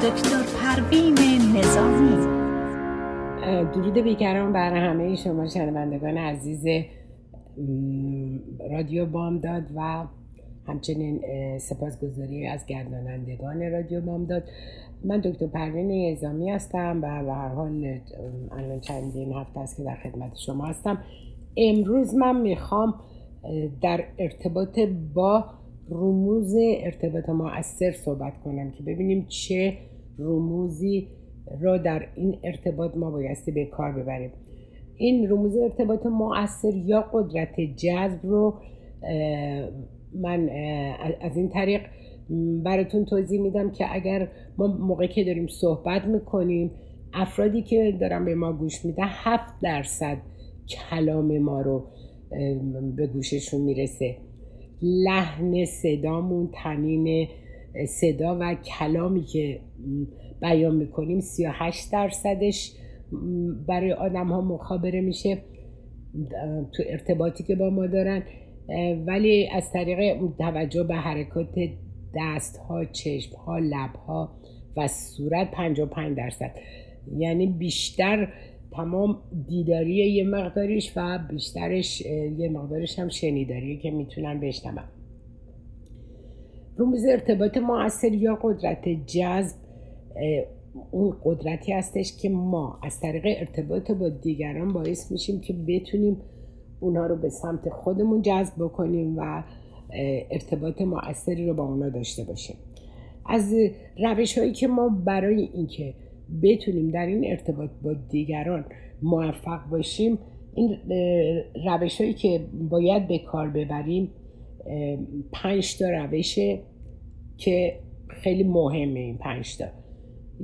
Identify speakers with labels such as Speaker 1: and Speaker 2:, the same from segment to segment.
Speaker 1: دکتر پروین نظامی.
Speaker 2: درود بیکران بر همه شما شنوندگان عزیز رادیو بامداد و همچنین سپاسگزاری از گردانندگان رادیو بامداد. من دکتر پروین نظامی هستم و به هر حال الان چندین هفته است که در خدمت شما هستم. امروز من می‌خوام در ارتباط با رموز ارتباط مؤثر صحبت کنم که ببینیم چه رموزی را در این ارتباط ما بایستی به کار ببریم. این رموز ارتباط مؤثر یا قدرت جذب رو من از این طریق براتون توضیح میدم که اگر ما موقعی که داریم صحبت می‌کنیم افرادی که دارن به ما گوش میدن هفت درصد کلام ما رو به گوششون می‌رسه. لحن صدامون تنین صدا و کلامی که بیان می‌کنیم 38 درصدش برای آدم ها مخابره میشه تو ارتباطی که با ما دارن. ولی از طریق توجه به حرکات دست ها چشم ها لب ها و صورت 55 درصد. یعنی بیشتر تمام دیداری یه مقداریش و بیشترش یه مقدارش هم شنیداریه که می‌تونن بشنون. رموز ارتباط مؤثر یا قدرت جذب اون قدرتی هستش که ما از طریق ارتباط با دیگران باعث میشیم که بتونیم اونها رو به سمت خودمون جذب بکنیم و ارتباط مؤثری رو با اونا داشته باشیم. از روش هایی که ما برای اینکه بتونیم در این ارتباط با دیگران موفق باشیم این روش هایی که باید به کار ببریم پنج تا روشه که خیلی مهمه این پنج تا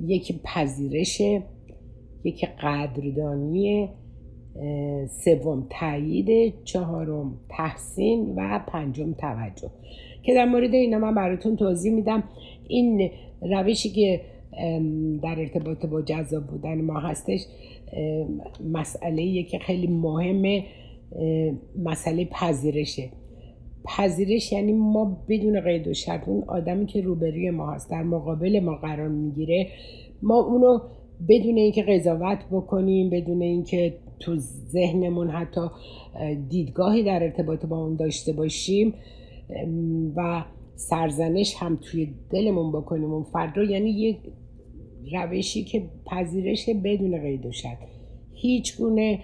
Speaker 2: یکی پذیرشه یکی قدردانی سوم تایید چهارم تحسین و پنجم توجه. که در مورد اینا من براتون توضیح میدم. این روشی که در ارتباط با جذاب بودن ما هستش مسئله که خیلی مهمه مسئله پذیرشه. پذیرش یعنی ما بدون قید و شرط اون آدمی که روبروی ما هست در مقابل ما قرار می‌گیره ما اونو بدون اینکه قضاوت بکنیم بدون اینکه تو ذهنمون حتی دیدگاهی در ارتباط با اون داشته باشیم و سرزنش هم توی دلمون بکنیم. اون فرد رو یعنی یه روشی که پذیرش بدون قید و شرط هیچ گونه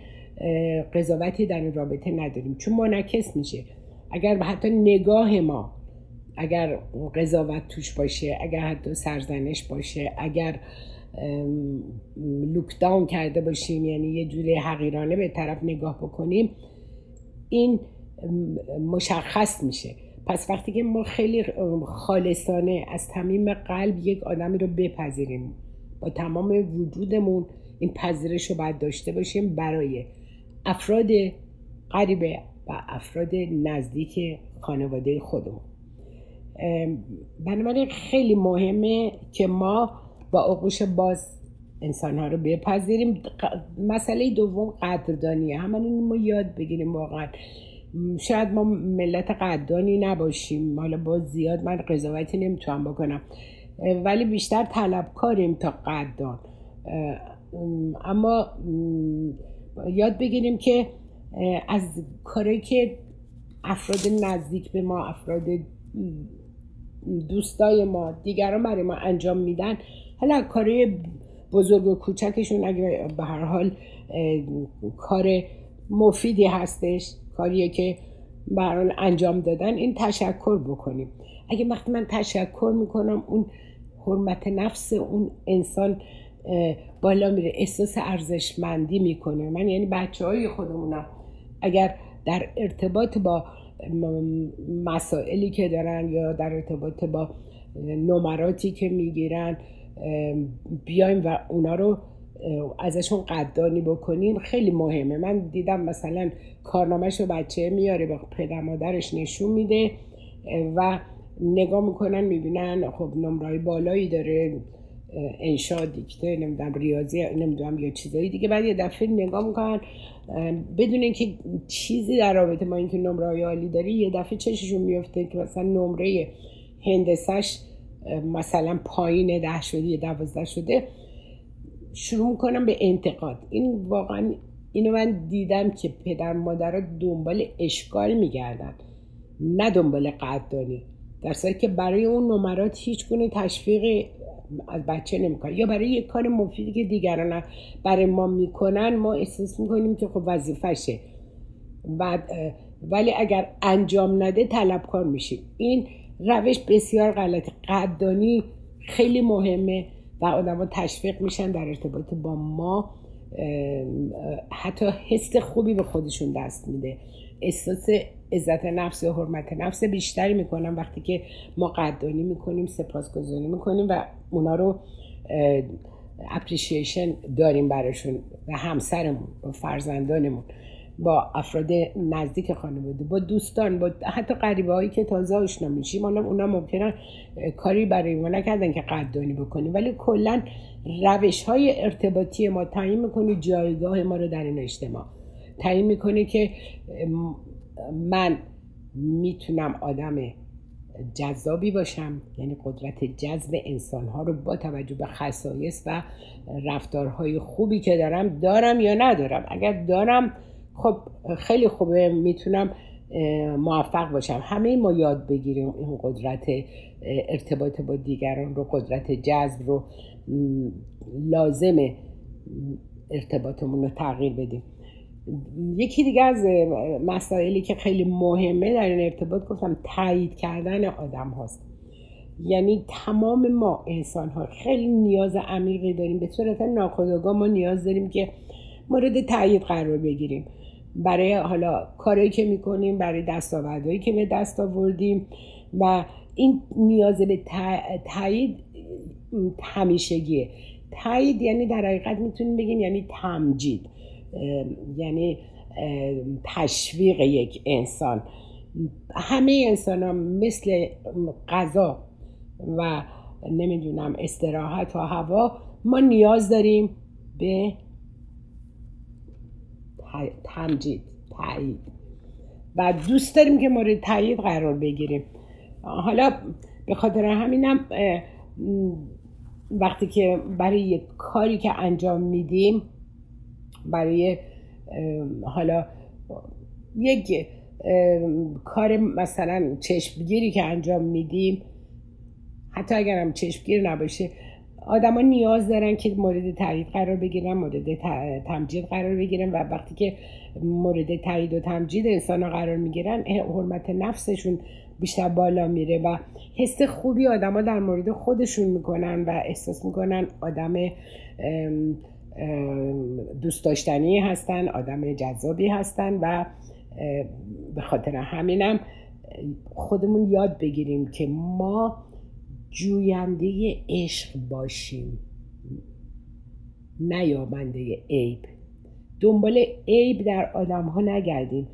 Speaker 2: قضاوتی در این رابطه نداریم. چون منعکس میشه. اگر حتی نگاه ما اگر قضاوت توش باشه اگر حتی سرزنش باشه اگر لوکداون کرده باشیم یعنی یه جوری حقیرانه به طرف نگاه بکنیم این مشخص میشه. پس وقتی که ما خیلی خالصانه از تمیم قلب یک آدمی رو بپذیریم با تمام وجودمون این پذیرش رو باید داشته باشیم برای افراد غریبه و افراد نزدیک خانواده خودمون. بنابراین خیلی مهمه که ما با آغوش باز انسان ها رو بپذیریم. مسئله دوم قدردانیه همین ما یاد بگیریم واقعا. شاید ما ملت قدردانی نباشیم. حالا باز زیاد من قضاوتی نمی‌تونم بکنم. ولی بیشتر طلبکاریم تا قدردان. اما یاد بگیریم که از کاری که افراد نزدیک به ما افراد دوستای ما دیگران برای ما انجام میدن حالا کاری بزرگ و کوچکشون اگه به هر حال کار مفیدی هستش کاریه که به حال انجام دادن این تشکر بکنیم. اگه وقتی من تشکر می‌کنم اون حرمت نفس اون انسان بالا میره احساس ارزشمندی می‌کنه. من یعنی بچه های خودمونم. اگر در ارتباط با مسائلی که دارن یا در ارتباط با نمراتی که می‌گیرن بیایم و اونا رو ازشون قدردانی بکنیم خیلی مهمه. من دیدم مثلا کارنامهش رو بچه میاره به پدر مادرش نشون میده و نگاه می‌کنن می‌بینن خب نمرای بالایی داره انشا دیکته نمی‌دونم ریاضی نمی‌دونم یا چیزایی دیگه. بعد یه دفعه نگاه می‌کنن بدون اینکه چیزی در رابطه ما اینکه نمره عالی داری یه دفعه چششون میفته که مثلا نمره هندسش مثلا پایین ده شده یا دوازده شده شروع می‌کنم به انتقاد. این واقعا اینو من دیدم که پدر مادرها دنبال اشکال میگردن نه دنبال قدردانی. در صورتی که برای اون نمرات هیچ گونه تشویق از بچه نمی‌کنه یا برای یک کار مفیدی که دیگران برای ما می‌کنن ما احساس می‌کنیم که خب وظیفشه. بعد ولی اگر انجام نده طلبکار میشیم. این روش بسیار غلطه. قدردانی خیلی مهمه و آدما تشویق میشن در ارتباط با ما حتی حس خوبی به خودشون دست میده. احساس عزت نفس و حرمت نفس بیشتری می‌کنم وقتی که ما قدردانی می‌کنیم سپاسگزاری می‌کنیم و اونا رو اپریشیشن داریم براشون و همسرمون و فرزندانمون با افراد نزدیک خانواده با دوستان با حتی قریبه هایی که تازه آشنا میشیم حالا اونا ممکنه کاری برای ما نکردن که قدردانی بکنیم. ولی کلا روش های ارتباطی ما تعیین می‌کنه جایگاه ما رو در این اجتماع. تعیین می‌کنه که من می‌تونم آدم جذابی باشم یعنی قدرت جذب انسان ها رو با توجه به خصایص و رفتارهای خوبی که دارم دارم یا ندارم؟ اگر دارم خب خیلی خوبه می‌تونم موفق باشم. همه ما یاد بگیریم این قدرت ارتباط با دیگران رو قدرت جذب رو لازم ارتباطمون رو تغییر بدیم. یکی دیگه از مسائلی که خیلی مهمه در این ارتباط گفتم تایید کردن آدم هاست. یعنی تمام ما انسان ها خیلی نیاز عمیقی داریم. به صورت ناخودآگاه ما نیاز داریم که مورد تایید قرار بگیریم. برای حالا کارهایی که می‌کنیم برای دستاوردهایی که به دست آوردیم و این نیاز به تایید همیشگیه. تایید یعنی در حقیقت می‌تونیم بگیم یعنی تمجید. یعنی تشویق یک انسان. همه انسان ها مثل غذا و نمی‌دونم استراحت و هوا ما نیاز داریم به تمجید تایید و دوست داریم که مورد تایید قرار بگیریم. حالا به خاطر همینم وقتی که برای یک کاری که انجام میدیم برای حالا یک کار مثلا چشمگیری که انجام میدیم حتی اگر هم چشمگیر نباشه آدما نیاز دارن که مورد تایید قرار بگیرن مورد تمجید قرار بگیرن و وقتی که مورد تایید و تمجید انسان ها قرار می‌گیرن حرمت نفسشون بیشتر بالا میره و حس خوبی آدما در مورد خودشون می‌کنن و احساس می‌کنن آدم دوست داشتنی هستن آدم جذابی هستن و به خاطر همینم خودمون یاد بگیریم که ما جوینده عشق باشیم. نیابنده عیب. دنبال عیب در آدم ها نگردیم.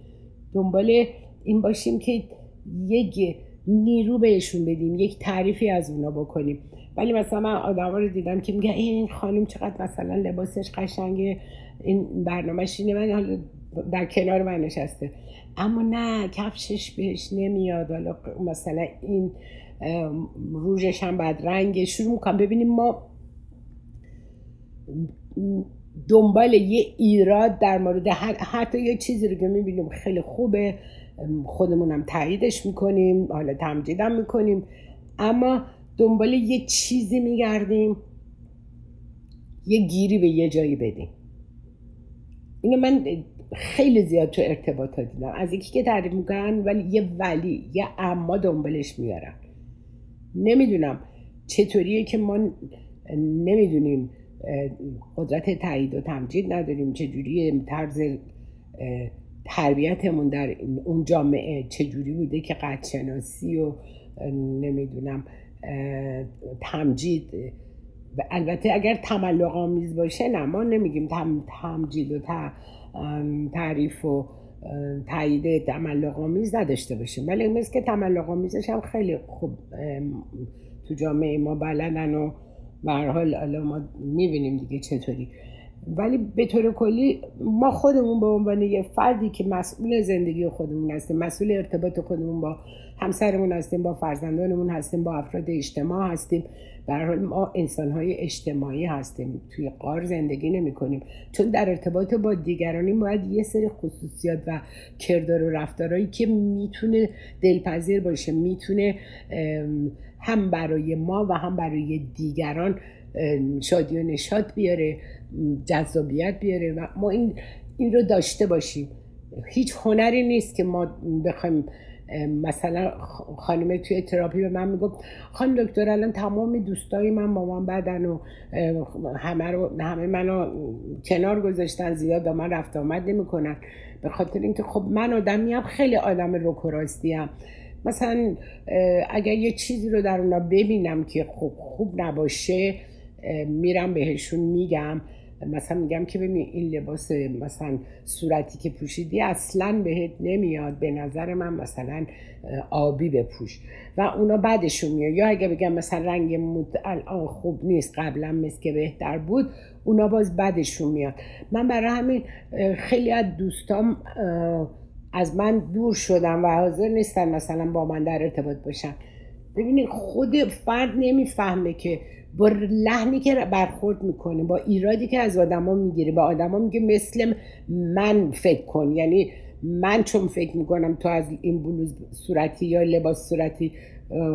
Speaker 2: دنبال این باشیم که یک نیرو بهشون بدیم یک تعریفی از اونا بکنیم. ولی مثلا من آدم رو دیدم که میگه این خانم چقدر مثلا لباسش قشنگه این برنامهش اینه. من حالا در کنار من نشسته. اما نه کفشش بهش نمیاد. حالا مثلا این روژش هم بعد رنگ شروع می‌کنم. ببینیم ما دنبال یه ایراد در مورد هر حتی یه چیزی رو که می‌بینیم خیلی خوبه. خودمونم تاییدش می‌کنیم. حالا تمجیدم می‌کنیم. اما دنبال یه چیزی میگردیم. یه گیری به یه جایی بدیم. اینو من خیلی زیاد تو ارتباطات دیدم. از یکی که تعریف می‌کنن ولی یه ولی یه اما دنبالش میارن نمی‌دونم چطوریه که ما نمی‌دونیم قدرت تایید و تمجید نداریم چجوری طرز تربیتمون در اون جامعه چجوری بوده که قدشناسی و نمی‌دونم. تمجید. البته اگر تملق آمیز باشه نه ما نمیگیم تم، تمجید و تعریف و تایید تملق آمیز نداشته باشیم. ولی مثل که تملق آمیزش هم خیلی خوب تو جامعه ما بلدن و به حال ما می‌بینیم دیگه چطوری. ولی به طور کلی ما خودمون به عنوان یه فردی که مسئول زندگی خودمون هستیم مسئول ارتباط خودمون با همسرمون هستیم با فرزندانمون هستیم با افراد اجتماع هستیم. برای ما انسان های اجتماعی هستیم. توی قار زندگی نمی کنیم چون در ارتباط با دیگرانیم باید یه سری خصوصیات و کردار و رفتارهایی که می‌تونه دلپذیر باشه می‌تونه هم برای ما و هم برای دیگران شادی و نشاط بیاره جذابیت بیاره و ما این این رو داشته باشیم. هیچ هنری نیست که ما بخوایم مثلا خانم توی تراپی به من می‌گفت خانم دکتر الان تمام دوستای من با من بدن و همه رو همه منو کنار گذاشتن زیاد با من رفت آمد نمی‌کنن. به خاطر اینکه خب من آدمی خیلی آدم روک و مثلا اگر یه چیزی رو در اونا ببینم که خوب خوب نباشه میرم بهشون میگم. مثلا میگم که ببین این لباس مثلا صورتی که پوشیدی اصلا بهت نمیاد. به نظر من مثلا آبی بپوش. و اونا بعدشون میاد. یا اگه بگم مثلا رنگ مود الان خوب نیست قبلا مثل که بهتر بود اونا باز بعدشون میاد. من برای همین خیلی از دوستام از من دور شدم و حاضر نیستن مثلا با من در ارتباط باشن. ببینید خود فرد نمی‌فهمه که با لحنی که برخورد می‌کنه با ایرادی که از آدما می‌گیره. با آدما میگه مثل من فکر کن. یعنی من چون فکر می‌کنم تو از این بلوز صورتی یا لباس صورتی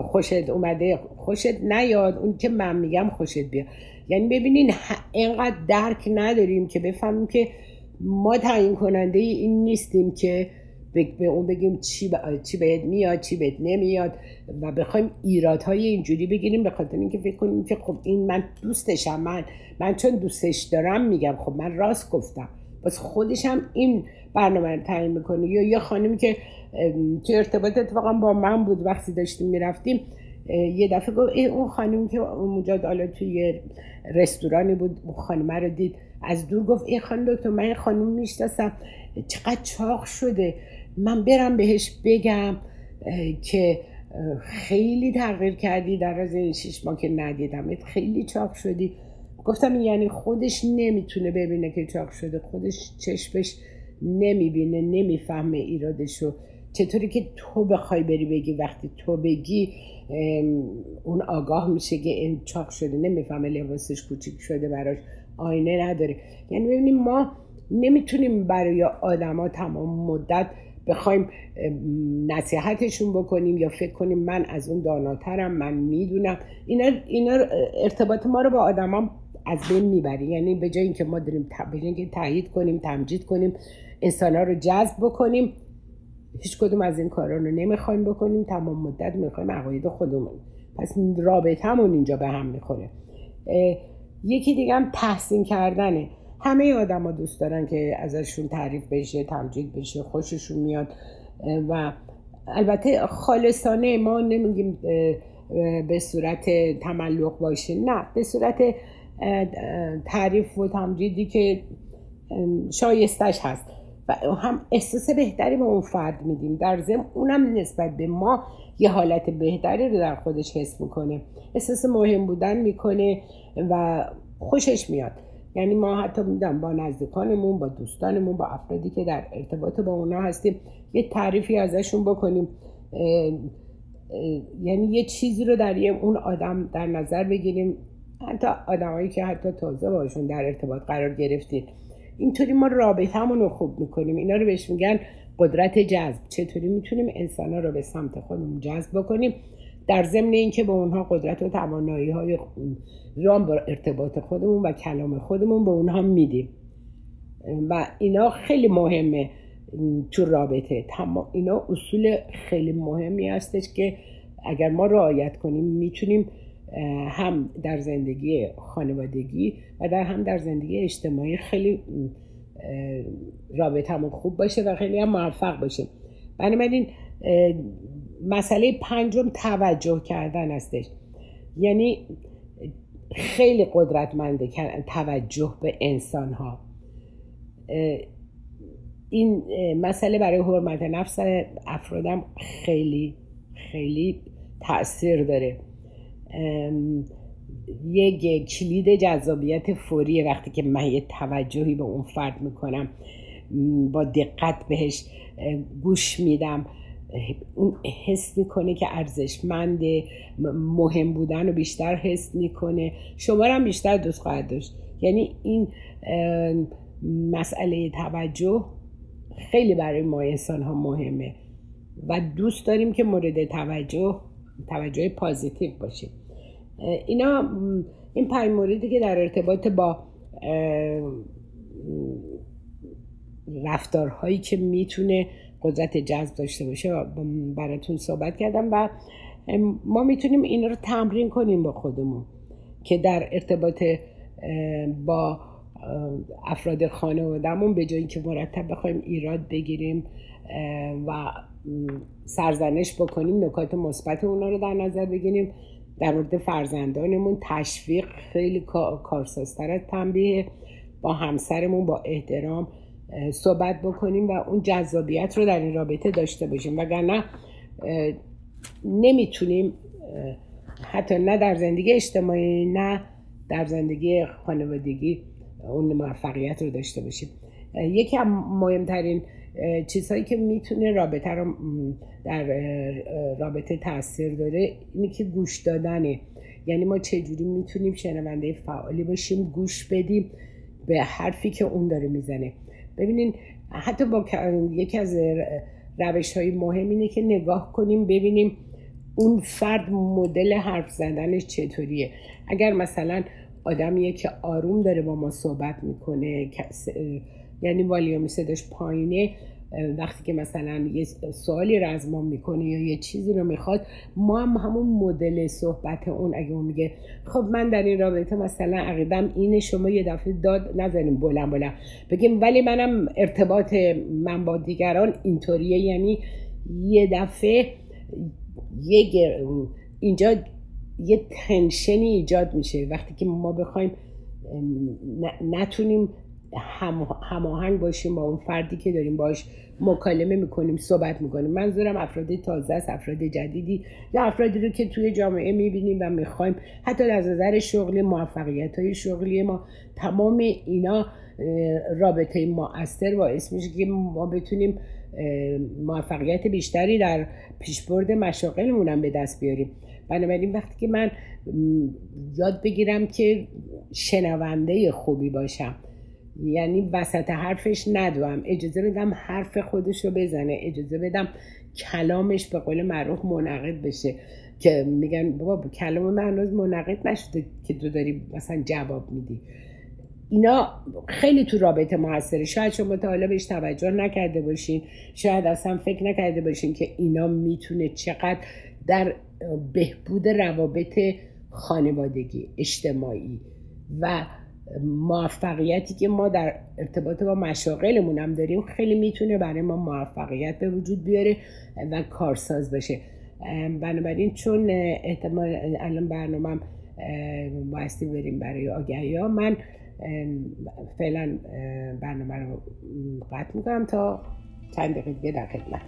Speaker 2: خوشت اومده خوشت نیاد. اون که من میگم خوشت بیاد. یعنی ببینین اینقدر درک نداریم که بفهمیم که ما تعیین کننده این نیستیم که به اون بگیم چی, چی بهت میاد چی بهت نمیاد و بخوایم ایرادهای اینجوری بگیریم به خاطر اینکه فکر کنیم که خب این من دوستشم من من چون دوستش دارم میگم خب من راست گفتم. بس خودش هم این برنامه رو تعیین می‌کنه. یا یه خانمی که توی ارتباط اتفاقا با من بود وقتی داشتیم می‌رفتیم یه دفعه گفت اون خانم که اونجا حالا توی رستورانی بود خانم رو دید. از دور گفت این خانم دکتر من خانم می‌شناسم. چقدر چاق شده. من برم بهش بگم که خیلی تغییر کردی در از این شیش ماه که ندیدم خیلی چاق شدی. گفتم یعنی خودش نمی‌تونه ببینه که چاق شده خودش چشمش نمی‌بینه نمی‌فهمه ایرادشو. چطوری که تو بخوای بری بگی؟ وقتی تو بگی اون آگاه میشه که این چاق شده نمی‌فهمه لباسش کوچیک شده براش آینه نداره. یعنی ببینیم ما نمی‌تونیم برای آدما تمام مدت بخوایم نصیحتشون بکنیم یا فکر کنیم من از اون داناترم من می‌دونم. اینا, اینا ارتباط ما رو با آدما از بین می‌بری یعنی به جای اینکه ما داریم به اینکه تایید کنیم تمجید کنیم انسان رو جذب بکنیم هیچ کدوم از این کارا رو نمی‌خوایم بکنیم. تمام مدت می‌خوایم عقاید خودمون. پس رابطهمون اینجا به هم می‌خوره. یکی دیگه هم تحسین کردنه. همه آدما دوست دارن که ازشون تعریف بشه تمجید بشه خوششون میاد. و البته خالصانه ما نمیگیم به صورت تملق باشه. نه به صورت تعریف و تمجیدی که شایستش هست. و هم احساس بهتری به اون فرد میدیم. در ضمن اونم نسبت به ما یه حالت بهتری رو در خودش حس می‌کنه. احساس مهم بودن می‌کنه و خوشش میاد. یعنی ما حتی میدم با نزدیکانمون با دوستانمون با افرادی که در ارتباط با اونا هستیم یه تعریفی ازشون بکنیم. یعنی یه چیزی رو در یه اون آدم در نظر بگیریم. حتی آدمایی که حتی تازه باشون در ارتباط قرار گرفتید اینطوری ما رابطهمون رو خوب می‌کنیم. اینا رو بهش میگن قدرت جذب. چطوری می‌تونیم انسان ها رو به سمت خودمون جذب بکنیم؟ در ضمن اینکه به اونها قدرت و توانایی های رام با ارتباط خودمون و کلام خودمون به اونها میدیم. و اینا خیلی مهمه تو رابطه. اینا اصول خیلی مهمی هستش که اگر ما رعایت کنیم می‌تونیم هم در زندگی خانوادگی و در هم در زندگی اجتماعی خیلی رابطمون خوب باشه و خیلی هم موفق باشه بنابراین مسئله پنجم توجه کردن هستش یعنی خیلی قدرتمنده توجه به انسان ها این مسئله برای حرمت نفس افرادم خیلی خیلی تاثیر داره. یک کلید جذابیت فوریه وقتی که من یه توجهی به اون فرد می‌کنم با دقت بهش گوش میدم. حس می‌کنه که ارزشمنده مهم بودن رو بیشتر حس می‌کنه. شما هم بیشتر دوست خواهد داشت. یعنی این مسئله توجه خیلی برای ما انسان ها مهمه و دوست داریم که مورد توجه توجه پازیتیو باشیم. اینا این پنج موردی که در ارتباط با رفتارهایی که می‌تونه قدرت جذب داشته باشه براتون صحبت کردم و ما می‌تونیم این رو تمرین کنیم با خودمون که در ارتباط با افراد خانوادهمون به جایی که مرتب بخوایم ایراد بگیریم و سرزنش بکنیم نکات مثبت اونا رو در نظر بگیریم. در مورد فرزندانمون تشویق خیلی کارسازتر از تنبیه با همسرمون با احترام صحبت بکنیم و اون جذابیت رو در این رابطه داشته باشیم. وگرنه نمی‌تونیم حتی نه در زندگی اجتماعی نه در زندگی خانوادگی اون موفقیت رو داشته باشیم. یکی از مهمترین چیزهایی که می‌تونه رابطه رو در رابطه تاثیر داره اینه که گوش دادنه. یعنی ما چجوری می‌تونیم شنونده فعالی باشیم گوش بدیم به حرفی که اون داره می‌زنه. ببینین حتی با یکی از روش های مهم اینه که نگاه کنیم ببینیم اون فرد مدل حرف زدنش چطوریه. اگر مثلا آدمیه که آروم داره با ما صحبت می‌کنه یعنی والیوم صداش پایینه وقتی که مثلا یه سوالی رو از ما می‌کنه یا یه چیزی رو می‌خواد ما هم همون مدل صحبت اون اگه اون میگه خب من در این رابطه مثلا عقیدم اینه شما یه دفعه داد نزنیم بلند بلند بگیم ولی منم ارتباط من با دیگران اینطوریه. یعنی یه دفعه یه اینجا یه تنشنی ایجاد میشه. وقتی که ما بخوایم نتونیم هماهنگ باشیم با اون فردی که داریم باش مکالمه می‌کنیم صحبت می‌کنیم. منظورم افراد تازه است افراد جدیدی. یا افرادی رو که توی جامعه می‌بینیم و می‌خوایم. حتی از نظر شغلی موفقیت های شغلی ما. تمام اینا رابطه مؤثر باعث میشه که ما بتونیم موفقیت بیشتری در پیشبرد مشاغلمون هم به دست بیاریم. بنابراین وقتی که من یاد بگیرم که شنونده خوبی باشم. یعنی وسط حرفش ندوم اجازه بدم حرف خودش رو بزنه. اجازه بدم کلامش به قول معروف منعقد بشه. که میگن بابا کلام من هنوز منعقد نشده که تو داری مثلا جواب میدی. اینا خیلی تو رابطه موثره. شاید شما تا حالا بهش توجه نکرده باشین. شاید اصلا فکر نکرده باشین که اینا می‌تونه چقدر در بهبود روابط خانوادگی اجتماعی و موفقیتی که ما در ارتباط با مشاغلمون هم داریم خیلی می‌تونه برای ما موفقیت به وجود بیاره و کارساز بشه بنابراین چون احتمال الان برنامه بایستی بریم برای آگهی ها من فعلا برنامه رو قطع می‌کنم تا چند دقیقه دیگه در خدمت.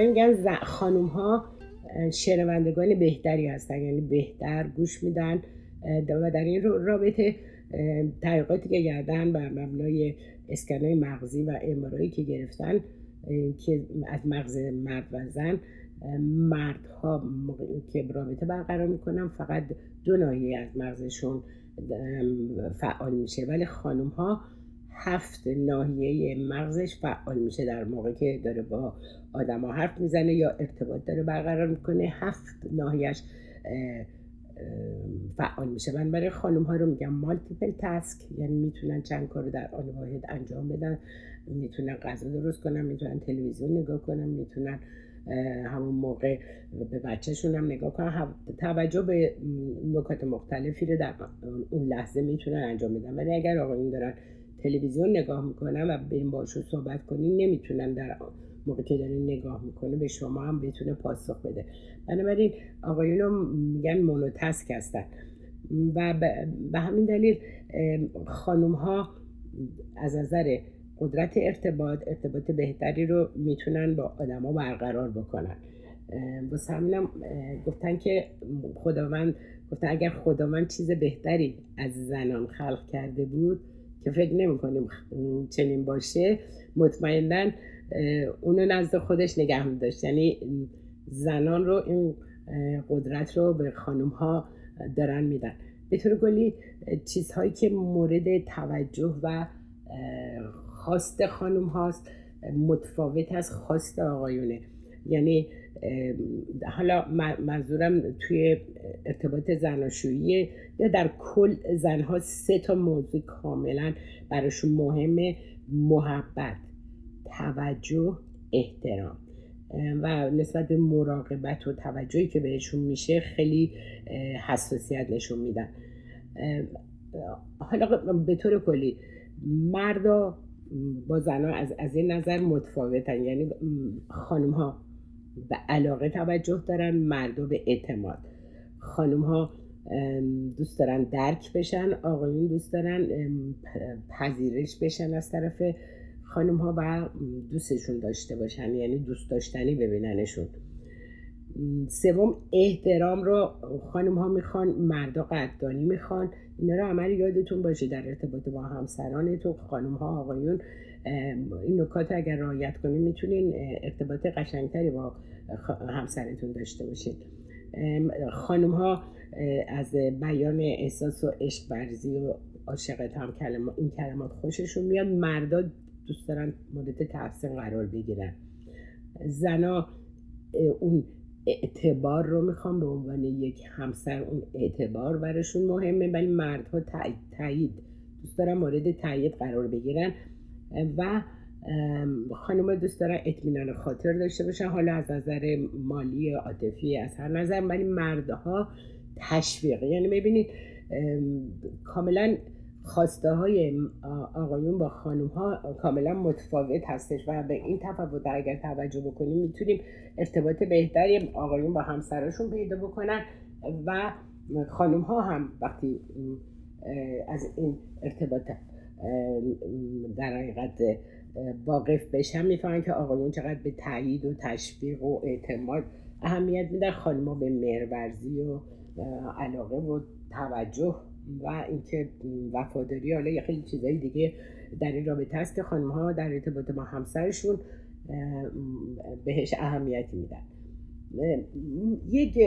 Speaker 2: همه میگن خانوم ها شنوندگان بهتری هستن یعنی بهتر گوش میدن و در این رابطه تحقیقاتی که کردن بر مبنای اسکنای مغزی و امارایی که گرفتن که از مغز مرد و زن مردها که رابطه برقرار می‌کنن فقط دو ناحیه از مغزشون فعال میشه. ولی خانم ها هفت ناحیه مغزش فعال میشه در موقع که داره با آدما حرف می‌زنه یا ارتباط داره برقرار می‌کنه. هفت ناحیهش فعال میشه. من برای خانم ها رو میگم مالتیپل تاسک یعنی می‌تونن چند کار در آن واحد انجام بدن. می‌تونن غذا درست کنن می‌تونن تلویزیون نگاه کنن می‌تونن همون موقع به بچهشون هم نگاه کنن. توجه به نکات مختلفی رو در اون لحظه می‌تونن انجام بدن. ولی اگر آقایون دارن تلویزیون نگاه می‌کنن و بریم باشون صحبت کنین نمی‌تونن در موقع که داره نگاه می‌کنه به شما هم بتونه پاسخ بده. بنابراین آقایون میگن مونوتسک هستن. و به همین دلیل خانوم ها از نظر قدرت ارتباط ارتباط بهتری رو می‌تونن با آدما برقرار بکنن. با همینم گفتن که خداوند گفتن اگر خداوند چیز بهتری از زنان خلق کرده بود که فکر نمی کنیم چنین باشه مطمئنا اونو نزد خودش نگه می داشت یعنی زنان رو این قدرت رو به خانم ها دارن میدن. به طور کلی چیزهایی که مورد توجه و خواست خانم هاست متفاوت از خواست آقایونه. یعنی حالا منظورم توی ارتباط زناشویی یا در کل زنها سه تا موضوع کاملا براشون مهمه. محبت توجه احترام. و نسبت به مراقبت و توجهی که بهشون میشه خیلی حساسیت نشون میدن. حالا به طور کلی مردا با زنها از, از این نظر متفاوتن. یعنی خانم ها به علاقه توجه دارن مردا به اعتماد. خانم ها دوست دارن درک بشن آقایون دوست دارن پذیرش بشن از طرف خانم ها و دوستشون داشته باشن یعنی دوست داشتنی ببیننشون. سوم احترام رو خانم ها می‌خوان مردا قدردانی می‌خوان. اینا رو عمل یادتون باشه در ارتباط با همسرانتون خانم ها آقایون این نکات اگر رعایت کنید می‌تونین ارتباط قشنگتری با همسرتون داشته باشید خانم ها از بیان احساس و عشق برزی و عاشقت هم این کلمات خوششون میاد. مردا دوست دارن مورد تحسین قرار بگیرن. زنا اون اعتبار رو می‌خوام به عنوان یک همسر اون اعتبار براشون مهمه ولی مردها تایید دوست دارن مورد تایید قرار بگیرن. و خانم دوست دارن اطمینان خاطر داشته باشن. حالا از نظر مالی عاطفی از هر نظر ولی مردها تشویق. یعنی ببینید کاملا خواسته های آقایون با خانوم ها کاملا متفاوت هستش و به این تفاوت اگر توجه بکنیم می‌تونیم ارتباط بهتری آقایون با همسرشون پیدا بکنن و خانوم ها هم وقتی از این ارتباط در حقیقت واقف بشن می‌فهمن که آقایون چقدر به تایید و تشویق و اعتماد اهمیت میدن. خانوما به مرورزی و علاقه و توجه و اینکه وفاداری حالا یه خیلی چیزایی دیگه در این رابطه هست که خانم ها در ارتباط با همسرشون بهش اهمیتی میدن. یک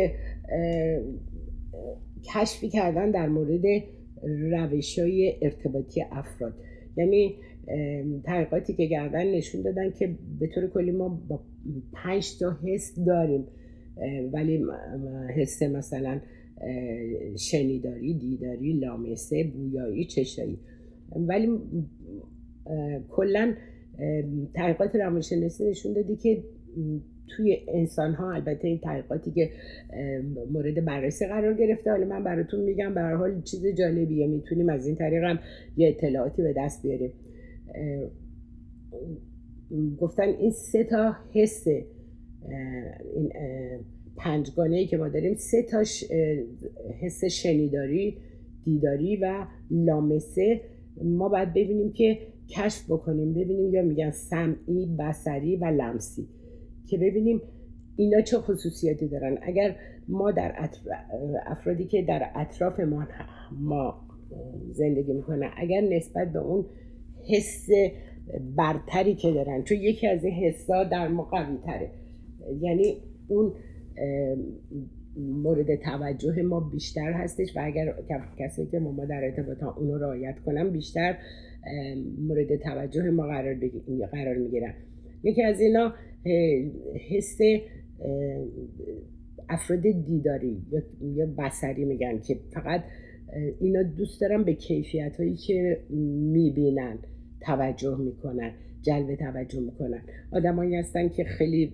Speaker 2: کشفی کردن در مورد روش های ارتباطی افراد. یعنی تحقیقاتی که کردن نشون دادن که به طور کلی ما با پنج تا حس داریم. ولی حس مثلا شنیداری دیداری لامسه بویایی چشایی. ولی کلا تحقیقات روانشناسی نشون دادی که توی انسان ها البته این تحقیقاتی که مورد بررسی قرار گرفته حالا من براتون میگم به هر حال چیز جالبیه می‌تونیم از این طریق هم یه اطلاعاتی به دست بیاریم. گفتن این سه تا حس این پنجگانه ای که ما داریم سه تاش حس شنیداری دیداری و لامسه. ما باید ببینیم که کشف بکنیم. ببینیم یا میگن سمعی بسری و لمسی. که ببینیم اینا چه خصوصیاتی دارن. اگر ما در افرادی که در اطراف ما ما زندگی می‌کنن اگر نسبت به اون حس برتری که دارن چون یکی از این حسا در ما قوی تره یعنی اون مورد توجه ما بیشتر هستش و اگر کسی که ما در ارتباط اونو رعایت کنن بیشتر مورد توجه ما قرار, قرار می‌گیرن. یکی از اینا حس افراد دیداری یا بسری میگن که فقط اینا دوست دارن به کیفیت هایی که می‌بینن توجه می‌کنن جلب توجه می‌کنن. آدمایی هستن که خیلی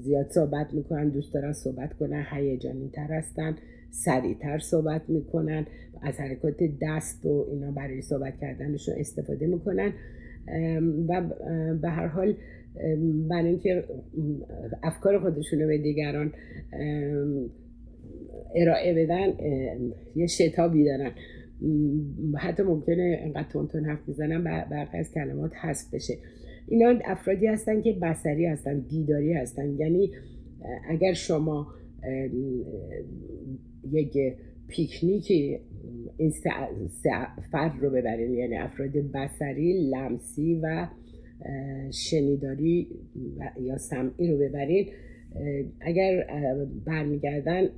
Speaker 2: زیاد صحبت می‌کنن دوست دارن صحبت کنن هیجانی تر هستن سریعتر صحبت می‌کنن از حرکات دست و اینا برای صحبت کردنشون استفاده می‌کنن. و به هر حال برای اینکه افکار خودشون رو به دیگران ارائه بدن یه شتابی دارن. حتی ممکنه انقدر تون حرف بزنن برقی از کلمات حذف بشه. اینا افرادی هستن که بسری هستن دیداری هستن. یعنی اگر شما یک پیکنیکی این فرد رو ببرین یعنی افراد بسری لمسی و شنیداری یا سمعی رو ببرین اگر برمیگردن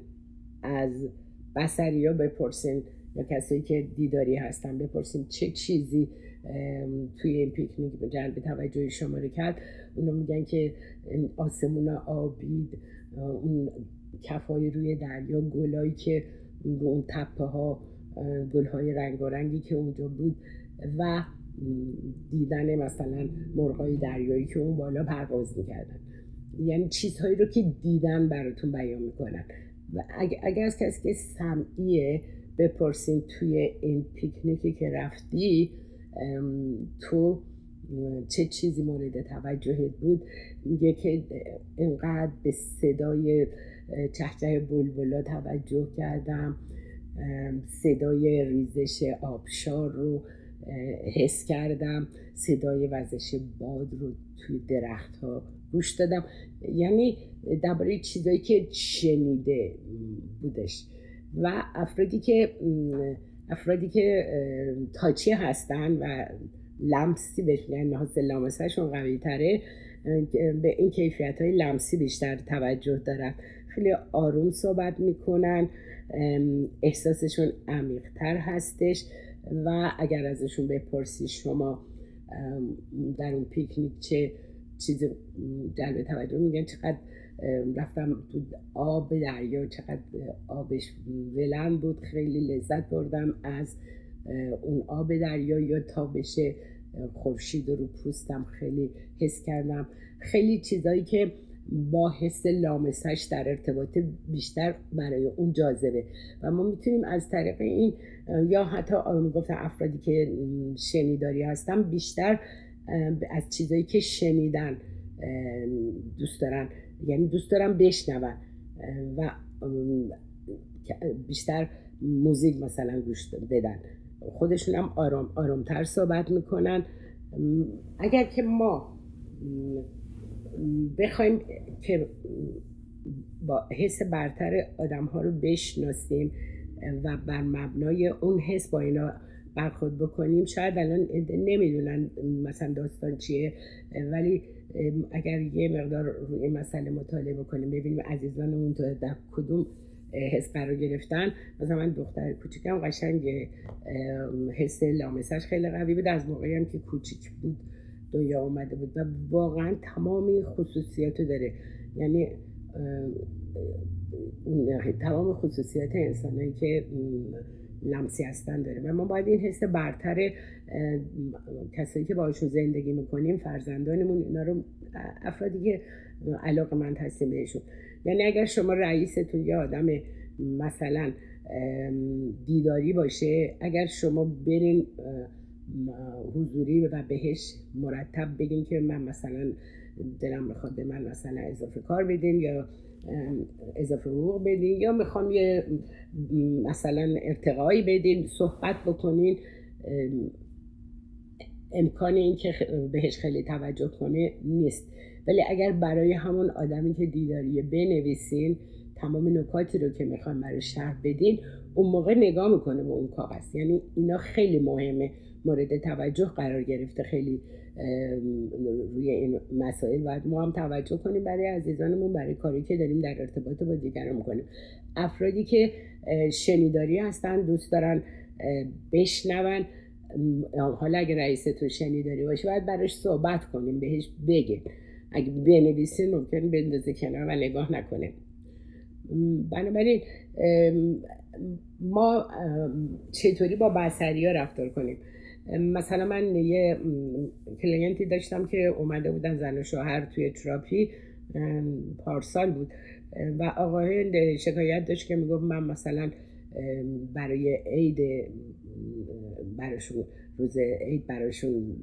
Speaker 2: از بسری ها بپرسین یا کسایی که دیداری هستن بپرسین چه چیزی توی این پیکنیک جلب توجه شما رو کرد. اونا میگن که آسمون آبید اون کفای روی دریا گلایی که اون تپه ها گل های رنگ و رنگی که اونجا بود و دیدن مثلا مرغای دریایی که اون بالا پرواز می‌کردن. یعنی چیزهایی رو که دیدن براتون بیان می‌کنن. و اگر از کسی که سمعیه بپرسین توی این پیکنیکی که رفتی تو چه چیزی مورد توجهت بود؟ میگه که اینقدر به صدای چهچه بلبلا توجه کردم صدای ریزش آبشار رو حس کردم صدای وزش باد رو توی درخت ها گوش دادم. یعنی درباره چیزایی که شنیده بودش. و افرادی که افرادی که تاچی هستن و لمسی بهش یعنی حاصل لامسهشون قوی تره به این کیفیت های لمسی بیشتر توجه دارن. خیلی آروم صحبت می‌کنن احساسشون عمیقتر هستش و اگر ازشون بپرسی شما در اون پیکنیک چه چیزی جلب توجه میگن چقدر رفتم تو آب دریا چقدر آبش ولن بود خیلی لذت بردم از اون آب دریا یا تابش خورشید رو پوستم خیلی حس کردم. خیلی چیزایی که با حس لامسش در ارتباط بیشتر برای اون جاذبه. و ما می‌تونیم از طریق این یا حتی گفت افرادی که شنیداری هستن بیشتر از چیزایی که شنیدن دوست دارن. یعنی دوست دارن بشنون. و بیشتر موزیک مثلا گوش بدن. خودشون هم آرام آرامتر صحبت می‌کنن. اگر که ما بخوایم که با حس برتر آدم ها رو بشناسیم و بر مبنای اون حس با اینا برخورد بکنیم شاید الان نمی‌دونن مثلا داستان چیه. ولی اگر یه مقدار روی مسئله مطالعه بکنیم ببینیم عزیزانمون در کدوم حس قرار گرفتن. مثلا من دختر کوچیکم قشنگ حس لامسش خیلی قوی بود. از موقعی هم که کوچیک بود دنیا آمده بود و واقعا تمامی خصوصیاتو داره. یعنی تمام خصوصیات انسانهایی که لمسی هستن داره. و ما باید این حس برتر کسایی که باشون زندگی می‌کنیم فرزندانمون اینا رو افرادی که علاقه من هستیم بهشون. یعنی اگر شما رئیستون یه آدم مثلا دیداری باشه اگر شما برین حضوری و بهش مرتب بگین که من مثلا دلم می‌خواد به من مثلا اضافه کار بدین یا اضافه حقوق بدین یا می‌خوام یه مثلا ارتقایی بدین صحبت بکنین امکان این که بهش خیلی توجه کنه نیست. ولی اگر برای همون آدمی که دیداریه بنویسین تمام نکاتی رو که می‌خوان برای شرح بدین اون موقع نگاه می‌کنه به اون کاغذ. یعنی اینا خیلی مهمه مورد توجه قرار گرفته خیلی روی این مسائل باید ما هم توجه کنیم برای عزیزانمون برای کاری که داریم در ارتباط با دیگران می‌کنیم. افرادی که شنیداری هستن دوست دارن بشنون حالا اگه رئیستون شنیداری باشه باید براش صحبت کنیم بهش بگیم. اگه بنویسین ممکن بندازه کنار و نگاه نکنه. بنابراین ما چطوری با بسری ها رفتار کنیم؟ مثلا من یه کلینتی داشتم که اومده بودن زن و شوهر توی تراپی پارسال بود. و آقای شکایت داشت که می‌گفت من مثلا برای عید براشون روز عید براشون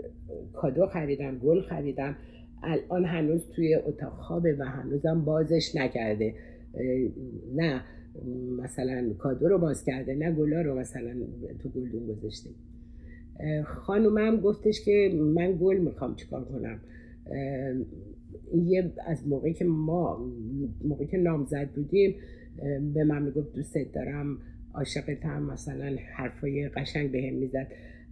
Speaker 2: کادو خریدم گل خریدم. الان هنوز توی اتاق خوابه و هنوزم بازش نکرده. نه مثلا کادو رو باز کرده نه گلا رو مثلا تو گلدون گذاشته. خانومم گفتش که من گل می‌خوام چیکار کنم. یه از موقعی که ما موقعی که نامزد بودیم به من می‌گفت دوستت دارم عاشقتم مثلا حرفای قشنگ به هم می‌زد.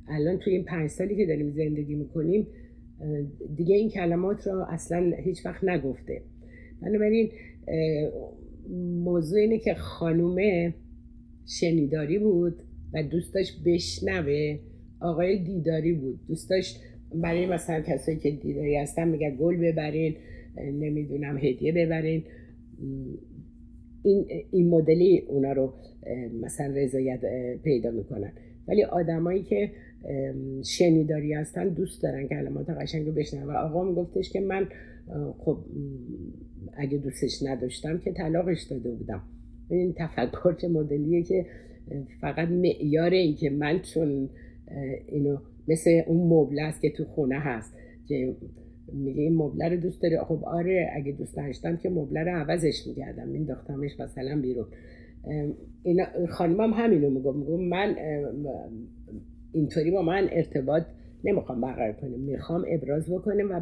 Speaker 2: الان توی این پنج سالی که داریم زندگی می‌کنیم دیگه این کلمات رو اصلا هیچ وقت نگفته. بنابراین موضوع اینه که خانومه شنیداری بود و دوست داشت بشنوه. آقای دیداری بود. دوست داشت برای مثلا کسایی که دیداری هستن میگه گل ببرین نمی‌دونم هدیه ببرین. این, این مدلی اونا رو مثلا رضایت پیدا می‌کنن. ولی آدمایی که شنیداری هستن دوست دارن کلمات قشنگ رو بشنن و آقا میگفتش که من خب اگه دوستش نداشتم که طلاقش داده بودم. این تفکر چه مدلیه که فقط معیار این که من چون اینو مثل اون مبله است که تو خونه هست. که میگه این مبله رو دوست داری؟ خب آره اگه دوست داشتم که مبله رو عوضش می‌کردم مینداختمش مثلا بیرون. اینا خانمم همینو میگم میگم من اینطوری با من ارتباط نمی‌خوام برقرار کنیم می‌خوام ابراز بکنیم و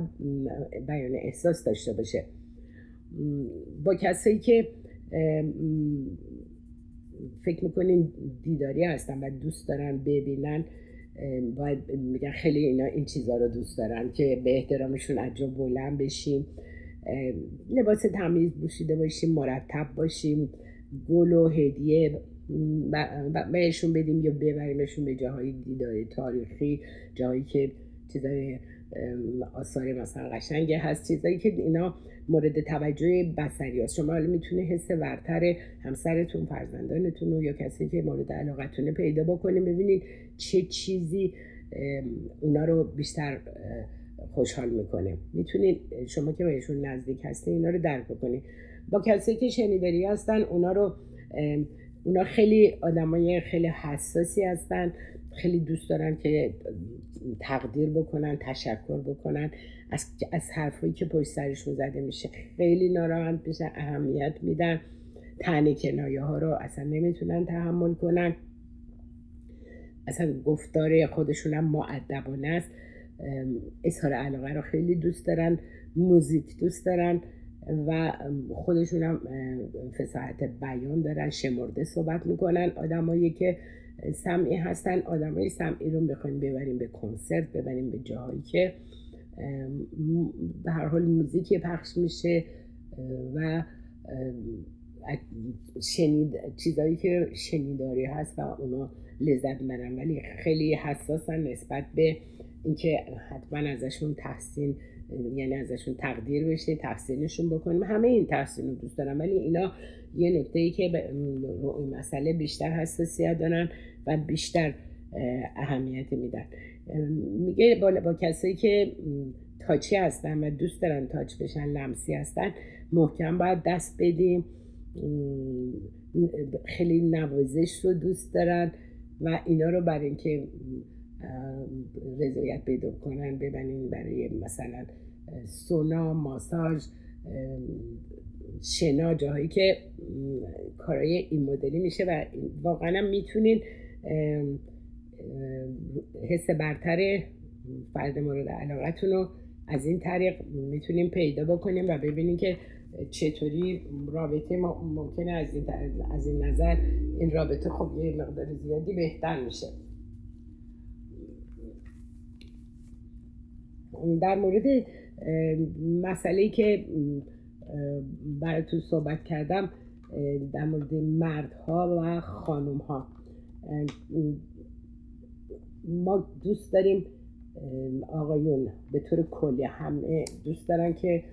Speaker 2: بیان احساس داشته باشه. با کسایی که فکر می‌کنین دیداری هستن و دوست دارن ببینن باید میگن خیلی اینا این چیزها رو دوست دارن که به احترامشون عجب بلند بشیم. لباس تمیز بوشیده باشیم مرتب باشیم گل و هدیه بهشون بدیم یا ببریمشون به جاهای دیداری تاریخی جایی که چیزای آثار مثلا قشنگه هست چیزایی که اینا مورد توجه بسری هست. شما حالا می‌تونه حس ورتر همسرتون فرزندانتون یا کسی که مورد علاقتونه پیدا بکنیم ببینید چه چیزی اونا رو بیشتر خوشحال می‌کنه. می‌تونید شما که بهشون نزدیک هستین اینا رو درک بکنید با کسی که شنیداری هستن اونا رو اونا خیلی آدمای خیلی حساسی هستن. خیلی دوست دارن که تقدیر بکنن تشکر بکنن از, از حرفایی که پشت سرشون زده میشه. خیلی ناراحت میشن اهمیت میدن. تنه کنایه ها رو اصلا نمی‌تونن تحمل کنن. اصلا گفتار خودشون هم معدبانه است. اظهار علاقه رو خیلی دوست دارن موزیک دوست دارن و خودشون هم فساحت بیان دارن شمرده صحبت می‌کنن. آدمایی که سمعی هستن آدمای سمعی رو می‌خوایم ببریم به کنسرت ببریم به جاهایی که به هر حال موزیک پخش میشه و شنید چیزایی که شنیداری هست و اونا لذت می‌برن ولی خیلی حساسن نسبت به اینکه حتما ازشون تحسین یعنی ازشون تقدیر بشه تحسینشون بکنیم. همه این تحسین رو دوست دارم. ولی اینا یه نکته ای که به این مسئله بیشتر حساسیت دارن و بیشتر اهمیت میدن. میگه با, با کسایی که تاچی هستن و دوست دارن تاچ بشن لمسی هستن محکم باید دست بدیم. خیلی نوازش رو دوست دارن و اینا رو برای اینکه رضایت پیدا کنن ببنین برای مثلا سونا ماساژ شنا جاهایی که کارهای این مدلی میشه و واقعا می‌تونین حس برتر فرد مورد علاقتون رو از این طریق می‌تونیم پیدا بکنیم و ببینیم که چطوری رابطه ما ممکنه از این, از این نظر این رابطه خب یه مقدار زیادی بهتر میشه. در مورد مسئله که براتون صحبت کردم در مورد مردها و خانم ها ما دوست داریم آقایون به طور کلی همه دوست دارن که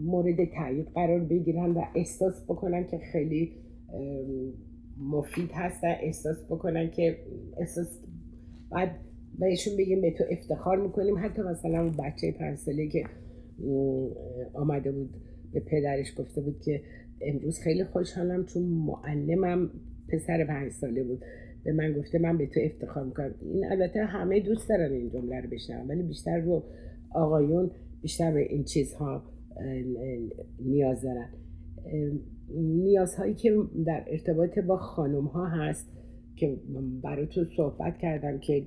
Speaker 2: مورد تایید قرار بگیرن و احساس بکنن که خیلی مفید هستن احساس بکنن که احساس بعد بهشون بگیم به تو افتخار می‌کنیم. حتی مثلا اون بچه پنج ساله که آمده بود به پدرش گفته بود که امروز خیلی خوشحالم چون معلمم پسر پنج ساله بود. به من گفته من به تو افتخار می‌کنم. این البته همه دوست دارن این جمله رو بشنون ولی بیشتر رو آقایون بیشتر به این چیزها نیاز دارن. نیازهایی که در ارتباط با خانم ها هست که براتون صحبت کردم که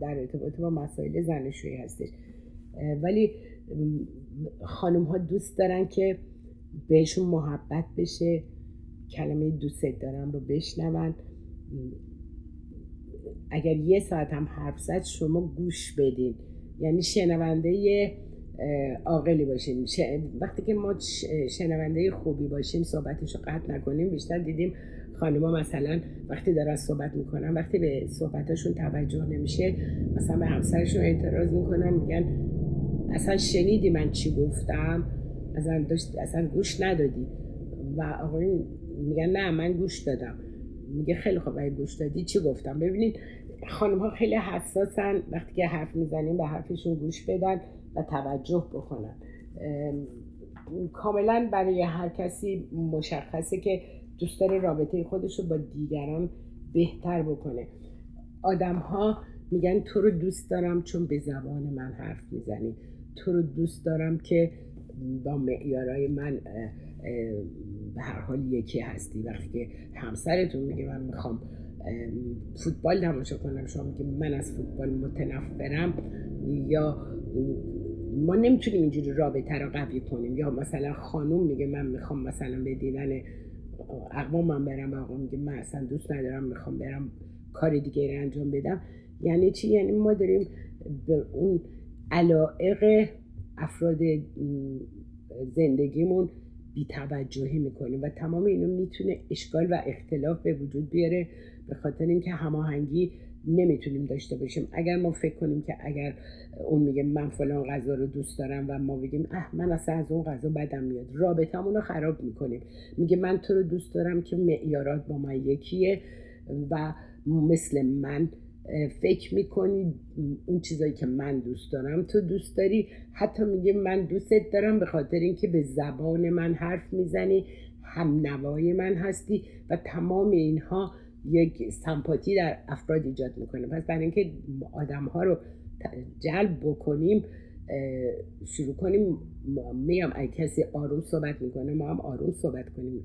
Speaker 2: در ارتباط با مسائل زنشویی هستش. ولی خانم ها دوست دارن که بهشون محبت بشه کلمه دوست دارم رو بشنون. اگر یه ساعت هم حرف زد شما گوش بدین. یعنی شنونده عاقلی باشیم وقتی که ما شنونده خوبی باشیم صحبتش رو قطع نکنیم بیشتر دیدیم خانوما مثلا وقتی دارن صحبت می‌کنن وقتی به صحبتاشون توجه نمیشه مثلا به همسرشون اعتراض می‌کنن میگن اصلا شنیدی من چی گفتم؟ اصلا, اصلا گوش ندادی. و آقایون میگن نه من گوش دادم. میگه خیلی خوب اگه گوش دادی چی گفتم؟ ببینید خانم ها خیلی حساسن. وقتی که حرف می‌زنیم به حرفشون گوش بدن و توجه بکنن. کاملا برای هر کسی مشخصه که دوست داره رابطه خودش رو با دیگران بهتر بکنه. آدم ها میگن تو رو دوست دارم چون به زبان من حرف می‌زنی. تو رو دوست دارم که با معیارهای من به هر حال یکی هستی. وقتی که همسرتون میگه من می‌خوام فوتبال تماشا کنم شما میگه من از فوتبال متنفرم یا ما نمی‌تونیم اینجوری رابطه رو قوی کنیم. یا مثلا خانوم میگه من می‌خوام مثلا به دیدن من برم و میگه من اصلا دوست ندارم می‌خوام برم کار دیگه رو انجام بدم. یعنی چی؟ یعنی ما داریم به اون علائق افراد زندگیمون بیتوجهی می‌کنیم و تمام اینو می‌تونه اشکال و اختلاف به وجود بیاره به خاطر اینکه هماهنگی نمی‌تونیم داشته باشیم. اگر ما فکر کنیم که اگر اون میگه من فلان غذا رو دوست دارم و ما بگیم اه من اصلا از اون غذا بدم میاد. رابطمون رو خراب می‌کنیم. میگه من تو رو دوست دارم که معیارات با من یکیه و مثل من فکر می‌کنی اون چیزایی که من دوست دارم تو دوست داری. حتی میگه من دوستت دارم به خاطر اینکه به زبان من حرف می‌زنی هم نوای من هستی و تمام اینها یک سمپاتی در افراد ایجاد می‌کنه. پس برای اینکه آدم ها رو جلب بکنیم شروع کنیم میام اگه کسی آروم صحبت می‌کنه ما هم آروم صحبت کنیم.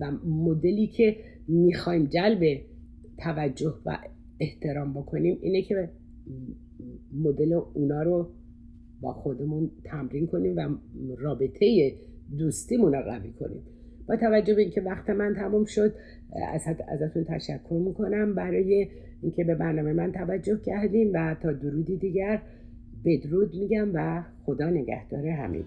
Speaker 2: و مدلی که می‌خوایم جلب توجه و احترام بکنیم اینه که مدل اونا رو با خودمون تمرین کنیم و رابطه دوستیمون رو قوی کنیم. با توجه به اینکه وقت من تموم شد از ازتون تشکر می‌کنم. برای اینکه به برنامه من توجه کردیم و تا درودی دیگر بدرود میگم و خدا نگهدار همگی.